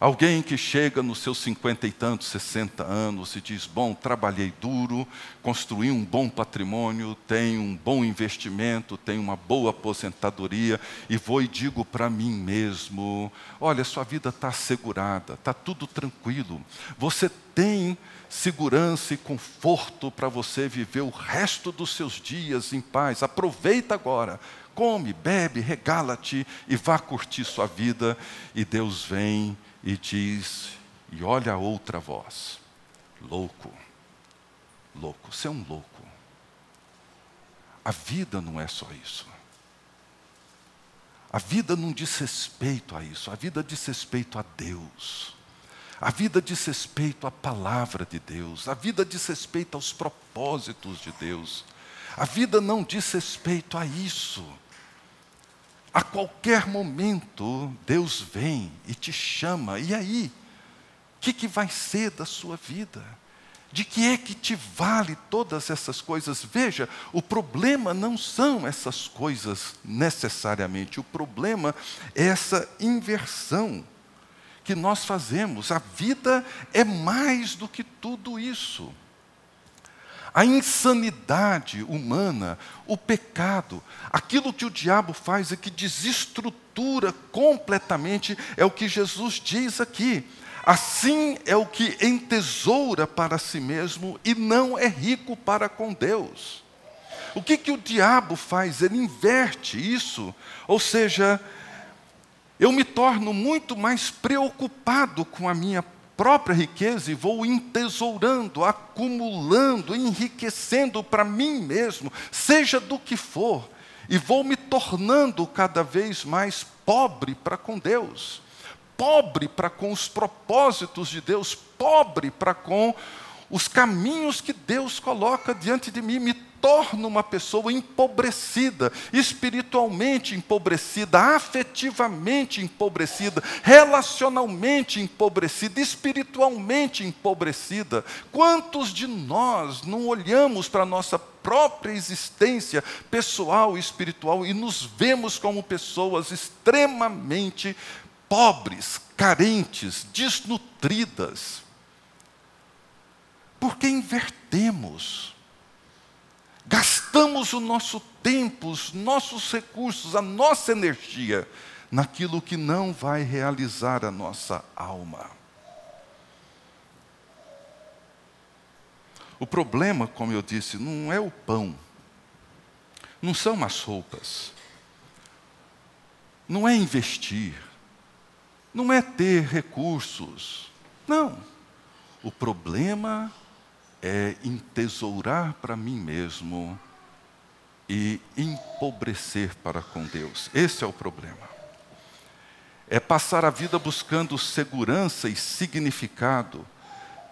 Alguém que chega nos seus cinquenta e tantos, sessenta anos e diz: Bom, trabalhei duro, construí um bom patrimônio, tenho um bom investimento, tenho uma boa aposentadoria, e vou e digo para mim mesmo: Olha, sua vida está assegurada, está tudo tranquilo, você tem segurança e conforto para você viver o resto dos seus dias em paz. Aproveita agora, come, bebe, regala-te e vá curtir sua vida. E Deus vem e diz, e olha a outra voz: louco, louco, você é um louco. A vida não é só isso. A vida não diz respeito a isso, a vida diz respeito a Deus. A vida diz respeito à palavra de Deus, a vida diz respeito aos propósitos de Deus. A vida não diz respeito a isso. A qualquer momento, Deus vem e te chama. E aí? O que, que vai ser da sua vida? De que é que te vale todas essas coisas? Veja, o problema não são essas coisas necessariamente, o problema é essa inversão que nós fazemos. A vida é mais do que tudo isso. A insanidade humana, o pecado, aquilo que o diabo faz é que desestrutura completamente, é o que Jesus diz aqui. Assim é o que entesoura para si mesmo e não é rico para com Deus. O que, que o diabo faz? Ele inverte isso, ou seja, eu me torno muito mais preocupado com a minha própria riqueza e vou entesourando, acumulando, enriquecendo para mim mesmo, seja do que for, e vou me tornando cada vez mais pobre para com Deus, pobre para com os propósitos de Deus, pobre para com os caminhos que Deus coloca diante de mim, me torna uma pessoa empobrecida, espiritualmente empobrecida, afetivamente empobrecida, relacionalmente empobrecida, espiritualmente empobrecida. Quantos de nós não olhamos para a nossa própria existência pessoal e espiritual e nos vemos como pessoas extremamente pobres, carentes, desnutridas? Porque invertemos gastamos o nosso tempo, os nossos recursos, a nossa energia naquilo que não vai realizar a nossa alma. O problema, como eu disse, não é o pão, não são as roupas, não é investir, não é ter recursos. Não. O problema é entesourar para mim mesmo e empobrecer para com Deus. Esse é o problema. É passar a vida buscando segurança e significado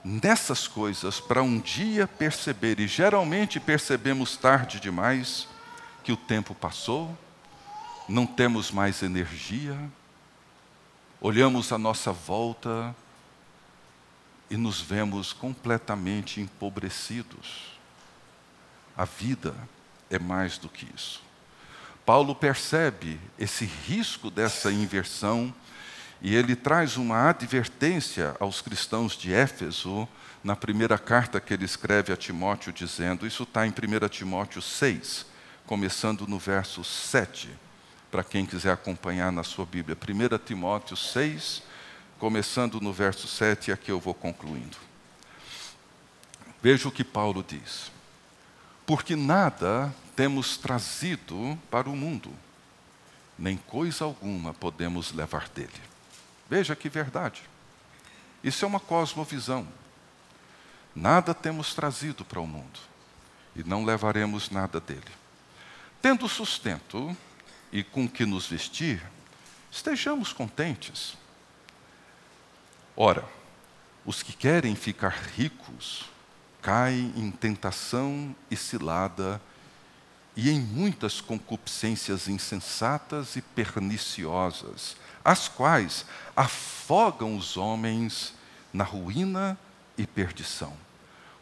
nessas coisas para um dia perceber, e geralmente percebemos tarde demais, que o tempo passou, não temos mais energia, olhamos à nossa volta e nos vemos completamente empobrecidos. A vida é mais do que isso. Paulo percebe esse risco dessa inversão e ele traz uma advertência aos cristãos de Éfeso na primeira carta que ele escreve a Timóteo, dizendo: Isso está em 1 Timóteo 6, começando no verso 7, para quem quiser acompanhar na sua Bíblia. 1 Timóteo 6, começando no verso 7, e aqui eu vou concluindo. Veja o que Paulo diz. Porque nada temos trazido para o mundo, nem coisa alguma podemos levar dele. Veja que verdade. Isso é uma cosmovisão. Nada temos trazido para o mundo e não levaremos nada dele. Tendo sustento e com que nos vestir, estejamos contentes. Ora, os que querem ficar ricos caem em tentação e cilada e em muitas concupiscências insensatas e perniciosas, as quais afogam os homens na ruína e perdição.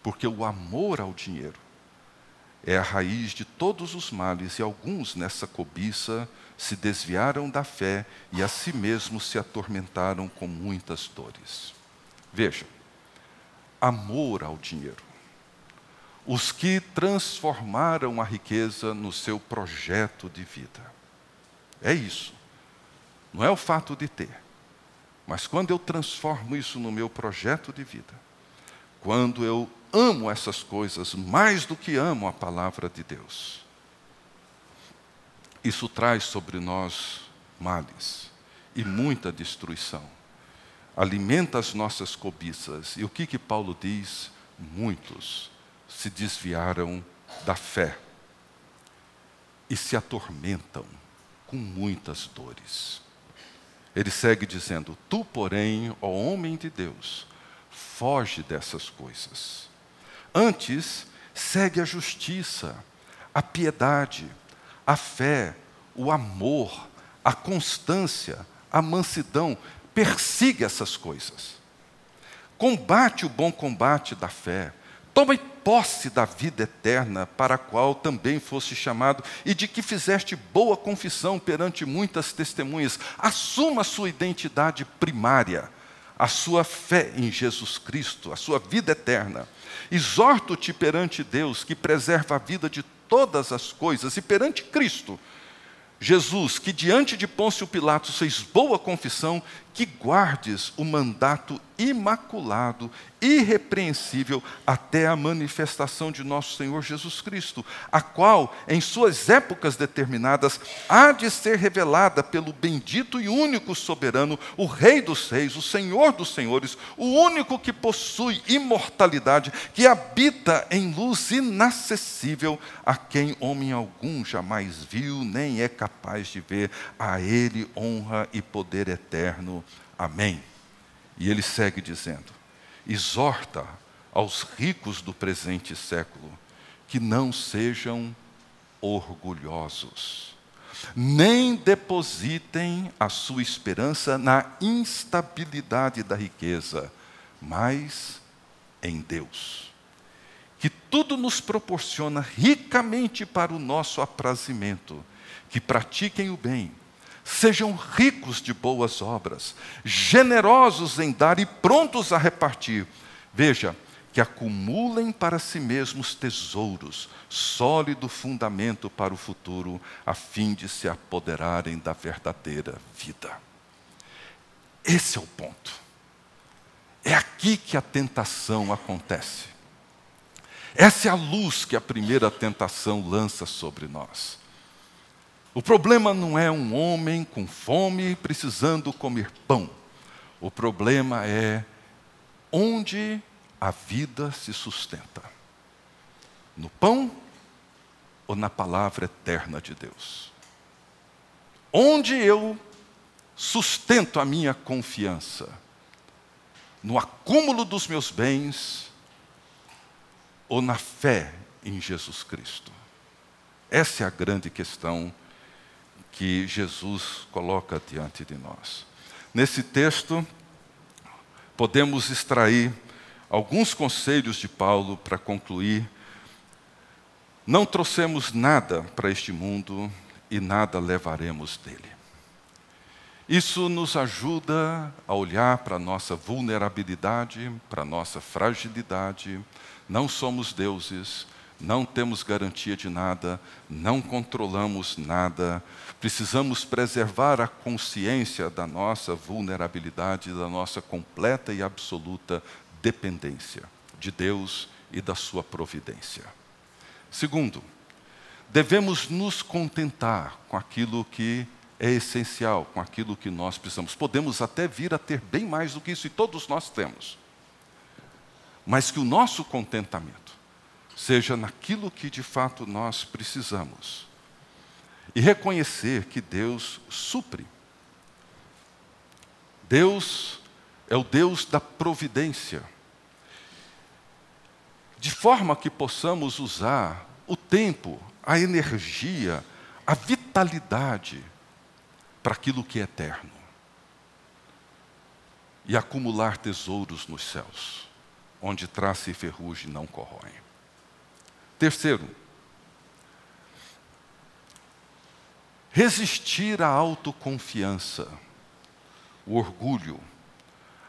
Porque o amor ao dinheiro é a raiz de todos os males, e alguns nessa cobiça se desviaram da fé e a si mesmos se atormentaram com muitas dores. Veja, amor ao dinheiro. Os que transformaram a riqueza no seu projeto de vida. É isso. Não é o fato de ter. Mas quando eu transformo isso no meu projeto de vida, quando eu amo essas coisas mais do que amo a palavra de Deus, isso traz sobre nós males e muita destruição. Alimenta as nossas cobiças. E o que que Paulo diz? Muitos se desviaram da fé e se atormentam com muitas dores. Ele segue dizendo: Tu, porém, ó homem de Deus, foge dessas coisas. Antes, segue a justiça, a piedade, a fé, o amor, a constância, a mansidão, persiga essas coisas. Combate o bom combate da fé. Toma posse da vida eterna, para a qual também foste chamado, e de que fizeste boa confissão perante muitas testemunhas. Assuma sua identidade primária. a sua fé em Jesus Cristo, a sua vida eterna. Exorto-te perante Deus, que preserva a vida de todas as coisas, e perante Cristo, Jesus, que diante de Pôncio Pilatos fez boa confissão, que guardes o mandato imaculado, irrepreensível, até a manifestação de nosso Senhor Jesus Cristo, a qual, em suas épocas determinadas, há de ser revelada pelo bendito e único soberano, o Rei dos Reis, o Senhor dos Senhores, o único que possui imortalidade, que habita em luz inacessível, a quem homem algum jamais viu, nem é capaz de ver, a Ele honra e poder eterno. Amém. E ele segue dizendo: exorta aos ricos do presente século que não sejam orgulhosos, nem depositem a sua esperança na instabilidade da riqueza, mas em Deus, que tudo nos proporciona ricamente para o nosso aprazimento, que pratiquem o bem Sejam ricos de boas obras, generosos em dar e prontos a repartir. Veja, que acumulem para si mesmos tesouros, sólido fundamento para o futuro, a fim de se apoderarem da verdadeira vida. Esse é o ponto. É aqui que a tentação acontece. Essa é a luz que a primeira tentação lança sobre nós. O problema não é um homem com fome precisando comer pão. O problema é onde a vida se sustenta: no pão ou na palavra eterna de Deus? Onde eu sustento a minha confiança? No acúmulo dos meus bens ou na fé em Jesus Cristo? Essa é a grande questão que Jesus coloca diante de nós. Nesse texto, podemos extrair alguns conselhos de Paulo para concluir. Não trouxemos nada para este mundo e nada levaremos dele. Isso nos ajuda a olhar para a nossa vulnerabilidade, para a nossa fragilidade. Não somos deuses, não temos garantia de nada, não controlamos nada, precisamos preservar a consciência da nossa vulnerabilidade, da nossa completa e absoluta dependência de Deus e da Sua providência. Segundo, devemos nos contentar com aquilo que é essencial, com aquilo que nós precisamos. Podemos até vir a ter bem mais do que isso, e todos nós temos. Mas que o nosso contentamento seja naquilo que de fato nós precisamos. E reconhecer que Deus supre. Deus é o Deus da providência. De forma que possamos usar o tempo, a energia, a vitalidade para aquilo que é eterno. E acumular tesouros nos céus, onde traça e ferrugem não corroem. Terceiro, resistir à autoconfiança, o orgulho,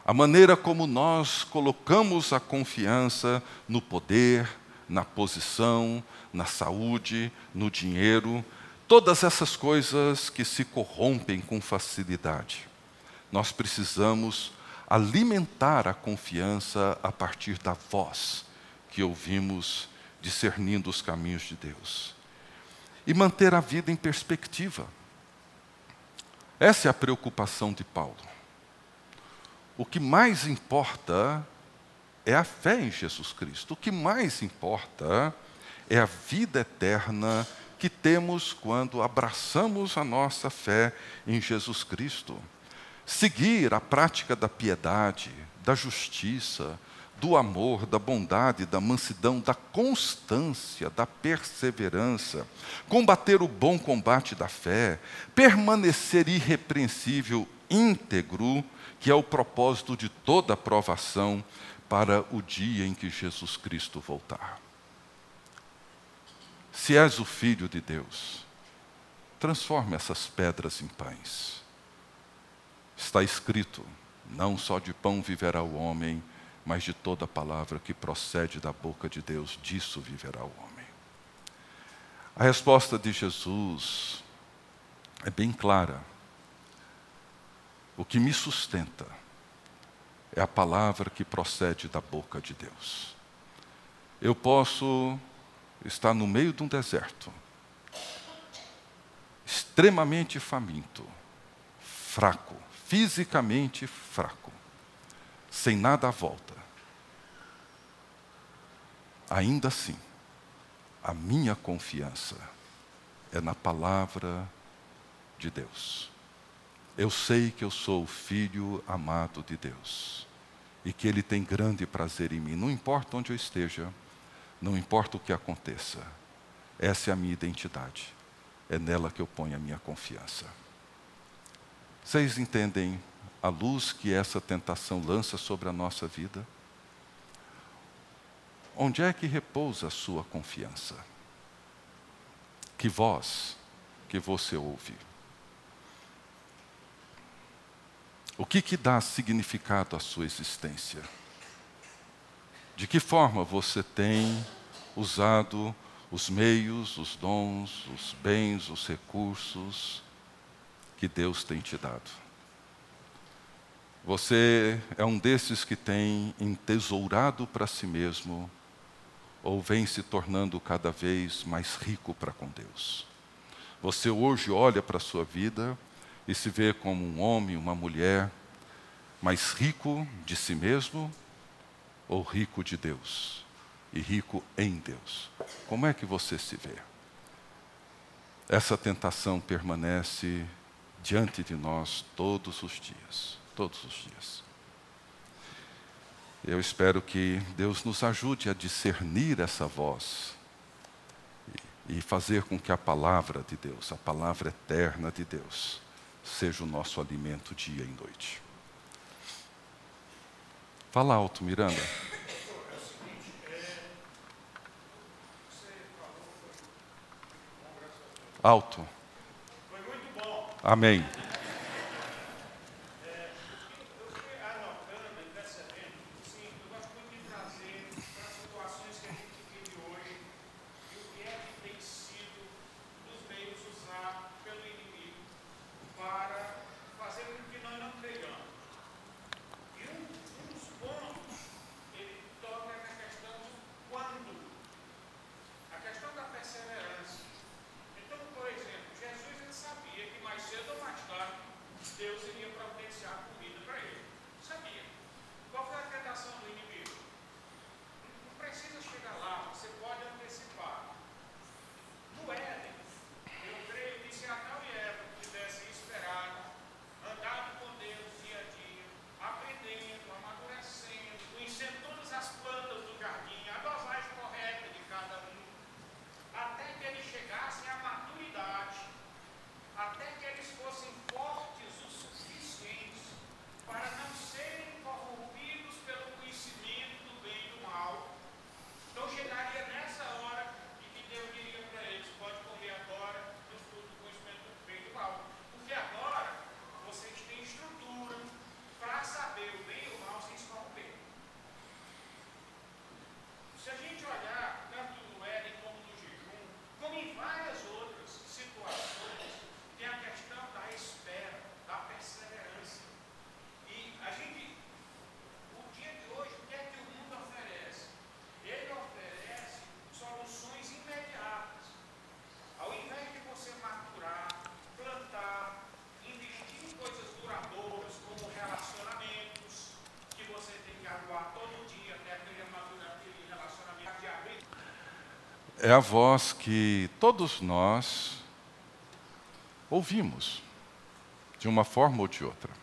a maneira como nós colocamos a confiança no poder, na posição, na saúde, no dinheiro, todas essas coisas que se corrompem com facilidade. Nós precisamos alimentar a confiança a partir da voz que ouvimos discernindo os caminhos de Deus. E manter a vida em perspectiva. Essa é a preocupação de Paulo. O que mais importa é a fé em Jesus Cristo. O que mais importa é a vida eterna que temos quando abraçamos a nossa fé em Jesus Cristo. Seguir a prática da piedade, da justiça, do amor, da bondade, da mansidão, da constância, da perseverança, combater o bom combate da fé, permanecer irrepreensível, íntegro, que é o propósito de toda aprovação para o dia em que Jesus Cristo voltar. Se és o filho de Deus, transforme essas pedras em pães. Está escrito: Não só de pão viverá o homem, mas de toda palavra que procede da boca de Deus, disso viverá o homem. A resposta de Jesus é bem clara. O que me sustenta é a palavra que procede da boca de Deus. Eu posso estar no meio de um deserto, extremamente faminto, fraco, fisicamente fraco, sem nada à volta. Ainda assim, a minha confiança é na palavra de Deus. Eu sei que eu sou o filho amado de Deus e que Ele tem grande prazer em mim, não importa onde eu esteja, não importa o que aconteça, essa é a minha identidade, é nela que eu ponho a minha confiança. Vocês entendem a luz que essa tentação lança sobre a nossa vida? Onde é que repousa a sua confiança? Que voz que você ouve? O que, que dá significado à sua existência? De que forma você tem usado os meios, os dons, os bens, os recursos que Deus tem te dado? Você é um desses que tem entesourado para si mesmo ou vem se tornando cada vez mais rico para com Deus? Você hoje olha para a sua vida e se vê como um homem, uma mulher, mais rico de si mesmo ou rico de Deus e rico em Deus? Como é que você se vê? Essa tentação permanece diante de nós todos os dias, todos os dias. Eu espero que Deus nos ajude a discernir essa voz e fazer com que a palavra de Deus, a palavra eterna de Deus, seja o nosso alimento dia e noite. Fala alto, Miranda. Alto. Amém. É a voz que todos nós ouvimos, de uma forma ou de outra.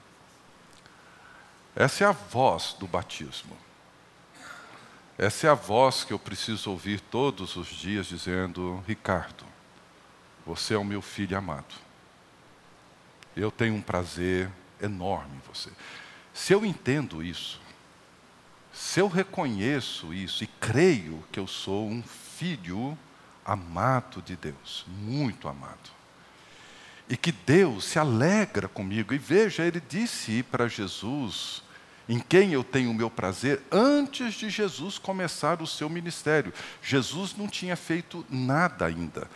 Essa é a voz do batismo. Essa é a voz que eu preciso ouvir todos os dias dizendo: Ricardo, você é o meu filho amado. Eu tenho um prazer enorme em você. Se eu entendo isso, se eu reconheço isso e creio que eu sou um filho amado de Deus, muito amado. e que Deus se alegra comigo. E veja, ele disse para Jesus, em quem eu tenho o meu prazer, antes de Jesus começar o seu ministério. Jesus não tinha feito nada ainda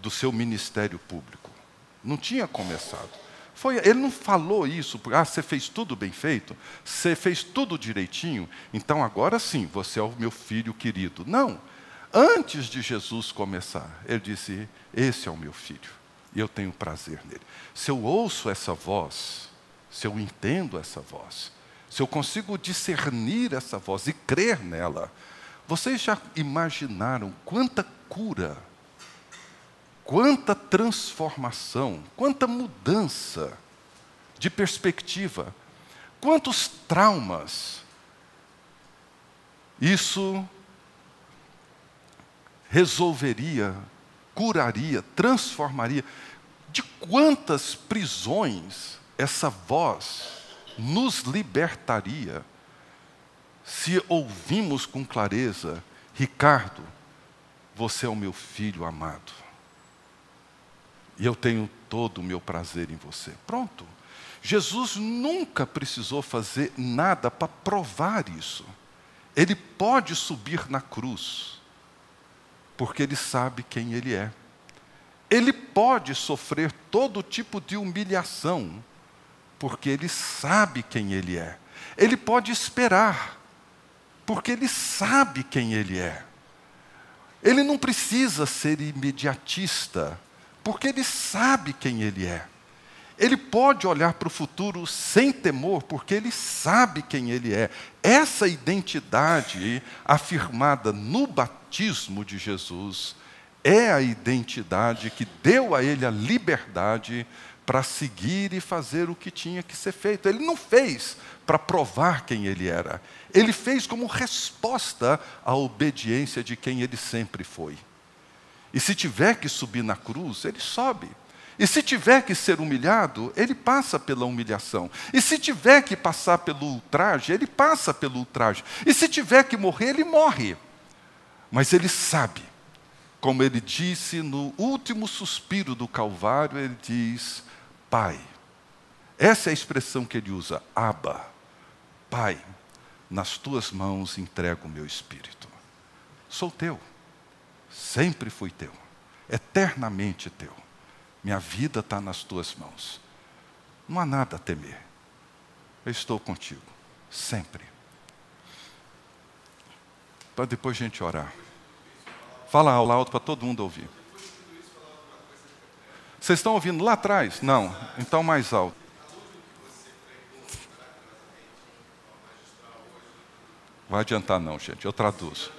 do seu ministério público. Não tinha começado. Foi, ele não falou isso, ah, você fez tudo bem feito, você fez tudo direitinho, então agora sim, você é o meu filho querido. Não. Antes de Jesus começar, ele disse: Esse é o meu filho, e eu tenho prazer nele. Se eu ouço essa voz, se eu entendo essa voz, se eu consigo discernir essa voz e crer nela, vocês já imaginaram quanta cura, quanta transformação, quanta mudança de perspectiva, quantos traumas isso resolveria, curaria, transformaria. De quantas prisões essa voz nos libertaria se ouvimos com clareza: Ricardo, você é o meu filho amado. E eu tenho todo o meu prazer em você. Pronto. Jesus nunca precisou fazer nada para provar isso. Ele pode subir na cruz, porque ele sabe quem ele é. Ele pode sofrer todo tipo de humilhação, porque ele sabe quem ele é. Ele pode esperar, porque ele sabe quem ele é. Ele não precisa ser imediatista, porque ele sabe quem ele é. Ele pode olhar para o futuro sem temor, porque ele sabe quem ele é. Essa identidade afirmada no batismo de Jesus é a identidade que deu a ele a liberdade para seguir e fazer o que tinha que ser feito. Ele não fez para provar quem ele era, ele fez como resposta à obediência de quem ele sempre foi. E se tiver que subir na cruz, ele sobe. E se tiver que ser humilhado, ele passa pela humilhação. E se tiver que passar pelo ultraje, ele passa pelo ultraje. E se tiver que morrer, ele morre. Mas ele sabe, como ele disse no último suspiro do Calvário, ele diz: Pai. Essa é a expressão que ele usa, Abba. Pai, nas tuas mãos entrego o meu espírito. Sou teu, sempre fui teu, eternamente teu. Minha vida está nas tuas mãos. Não há nada a temer. Eu estou contigo, sempre. Para depois a gente orar. Fala alto para todo mundo ouvir. Vocês estão ouvindo lá atrás? Não. Então mais alto. Vai adiantar não, gente. Eu traduzo.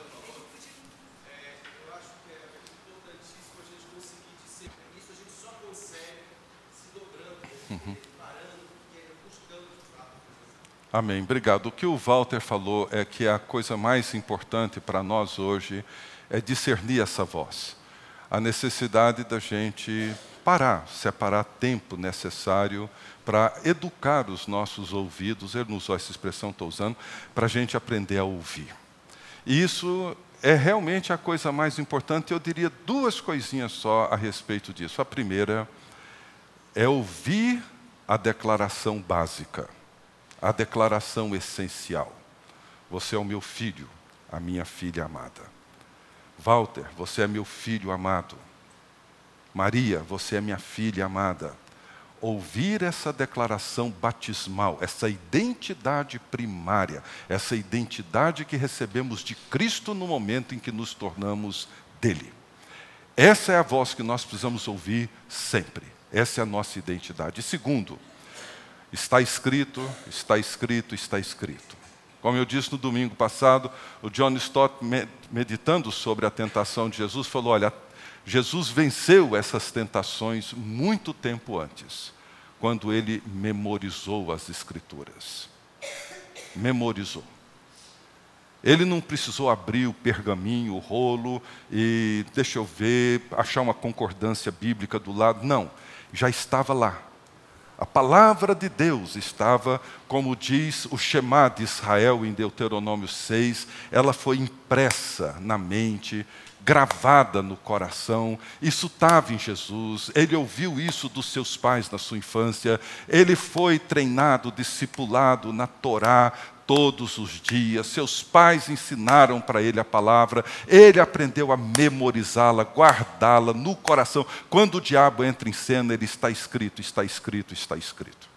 Uhum. Amém. Obrigado. O que o Walter falou é que a coisa mais importante para nós hoje é discernir essa voz. A necessidade da gente parar, separar tempo necessário para educar os nossos ouvidos, ele não usou essa expressão, estou usando, para a gente aprender a ouvir. E isso é realmente a coisa mais importante. Eu diria duas coisinhas só a respeito disso. A primeira é ouvir a declaração básica, a declaração essencial. Você é o meu filho, a minha filha amada. Walter, você é meu filho amado. Maria, você é minha filha amada. Ouvir essa declaração batismal, essa identidade primária, essa identidade que recebemos de Cristo no momento em que nos tornamos dele. Essa é a voz que nós precisamos ouvir sempre. Essa é a nossa identidade. E segundo, está escrito, está escrito, está escrito. Como eu disse no domingo passado, o John Stott, meditando sobre a tentação de Jesus, falou: olha, Jesus venceu essas tentações muito tempo antes, quando ele memorizou as Escrituras. Memorizou. Ele não precisou abrir o pergaminho, o rolo e, deixa eu ver, achar uma concordância bíblica do lado. Não, já estava lá. A palavra de Deus estava, como diz o Shema de Israel em Deuteronômio 6, ela foi impressa na mente gravada no coração. Isso estava em Jesus. Ele ouviu isso dos seus pais na sua infância. Ele foi treinado, discipulado na Torá todos os dias. Seus pais ensinaram para ele a palavra. Ele aprendeu a memorizá-la, guardá-la no coração. Quando o diabo entra em cena, ele está escrito, está escrito, está escrito.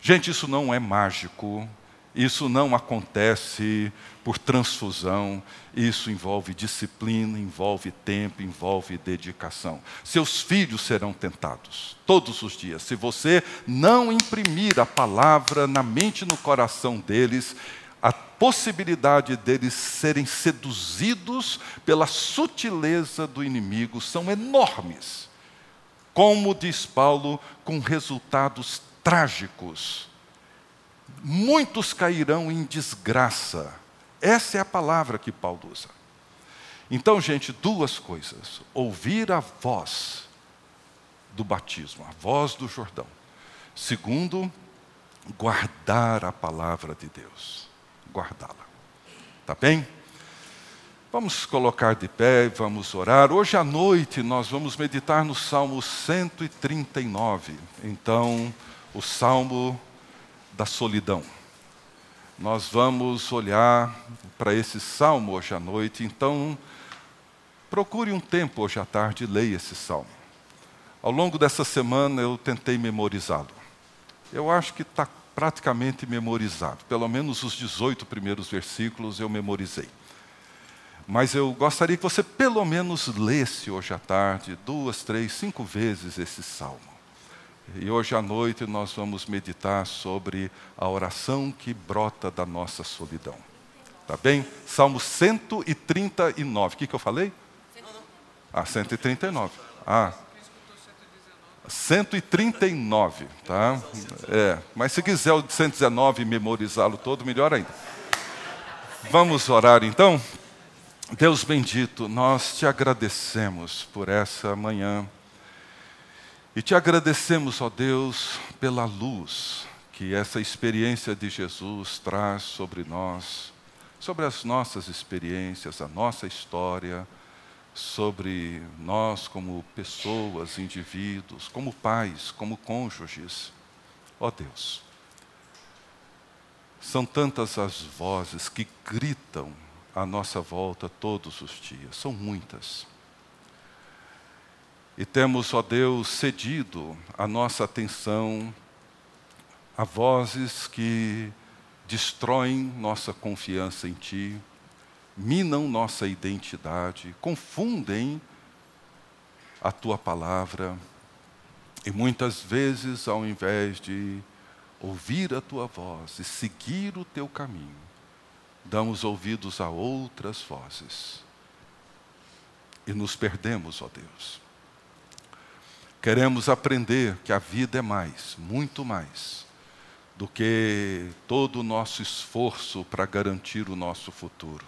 Gente, isso não é mágico. Isso não acontece por transfusão, isso envolve disciplina, envolve tempo, envolve dedicação. Seus filhos serão tentados todos os dias. Se você não imprimir a palavra na mente e no coração deles, a possibilidade deles serem seduzidos pela sutileza do inimigo são enormes. Como diz Paulo, com resultados trágicos muitos cairão em desgraça. Essa é a palavra que Paulo usa. Então, gente, duas coisas: ouvir a voz do batismo, a voz do Jordão. Segundo, guardar a palavra de Deus, guardá-la. Tá bem? Vamos colocar de pé e vamos orar. Hoje à noite nós vamos meditar no Salmo 139. Então, o Salmo da solidão. Nós vamos olhar para esse salmo hoje à noite, então procure um tempo hoje à tarde e leia esse salmo. Ao longo dessa semana eu tentei memorizá-lo. Eu acho que está praticamente memorizado, pelo menos os 18 primeiros versículos eu memorizei. Mas eu gostaria que você pelo menos lesse hoje à tarde, duas, três, cinco vezes esse salmo. E hoje à noite nós vamos meditar sobre a oração que brota da nossa solidão. Tá bem? Salmo 139. O que, que eu falei? Ah, 139. Ah. 139, tá? É, mas se quiser o 119 memorizá-lo todo, melhor ainda. Vamos orar então? Deus bendito, nós te agradecemos por essa manhã e te agradecemos, ó Deus, pela luz que essa experiência de Jesus traz sobre nós, sobre as nossas experiências, a nossa história, sobre nós como pessoas, indivíduos, como pais, como cônjuges. Ó Deus, são tantas as vozes que gritam à nossa volta todos os dias, são muitas. E temos, ó Deus, cedido a nossa atenção a vozes que destroem nossa confiança em Ti, minam nossa identidade, confundem a Tua palavra. E muitas vezes, ao invés de ouvir a Tua voz e seguir o Teu caminho, damos ouvidos a outras vozes. E nos perdemos, ó Deus. Queremos aprender que a vida é mais, muito mais, do que todo o nosso esforço para garantir o nosso futuro.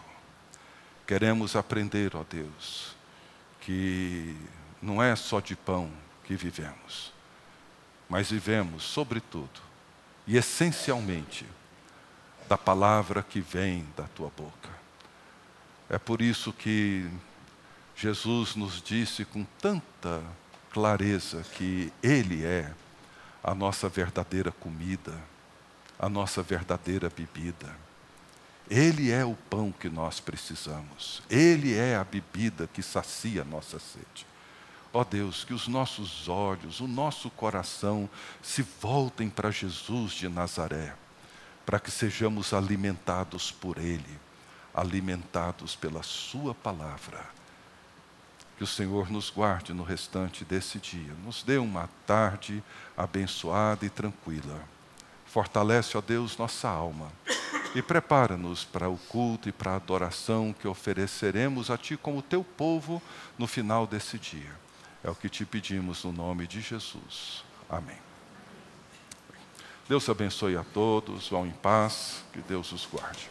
Queremos aprender, ó Deus, que não é só de pão que vivemos, mas vivemos, sobretudo e essencialmente, da palavra que vem da tua boca. É por isso que Jesus nos disse com tanta clareza que Ele é a nossa verdadeira comida, a nossa verdadeira bebida. Ele é o pão que nós precisamos. Ele é a bebida que sacia a nossa sede. Ó oh Deus, que os nossos olhos, o nosso coração se voltem para Jesus de Nazaré, para que sejamos alimentados por Ele, alimentados pela Sua palavra que o Senhor nos guarde no restante desse dia. Nos dê uma tarde abençoada e tranquila. Fortalece, ó Deus, nossa alma e prepara-nos para o culto e para a adoração que ofereceremos a Ti como teu povo no final desse dia. É o que te pedimos no nome de Jesus. Amém. Deus abençoe a todos, vão em paz, que Deus os guarde.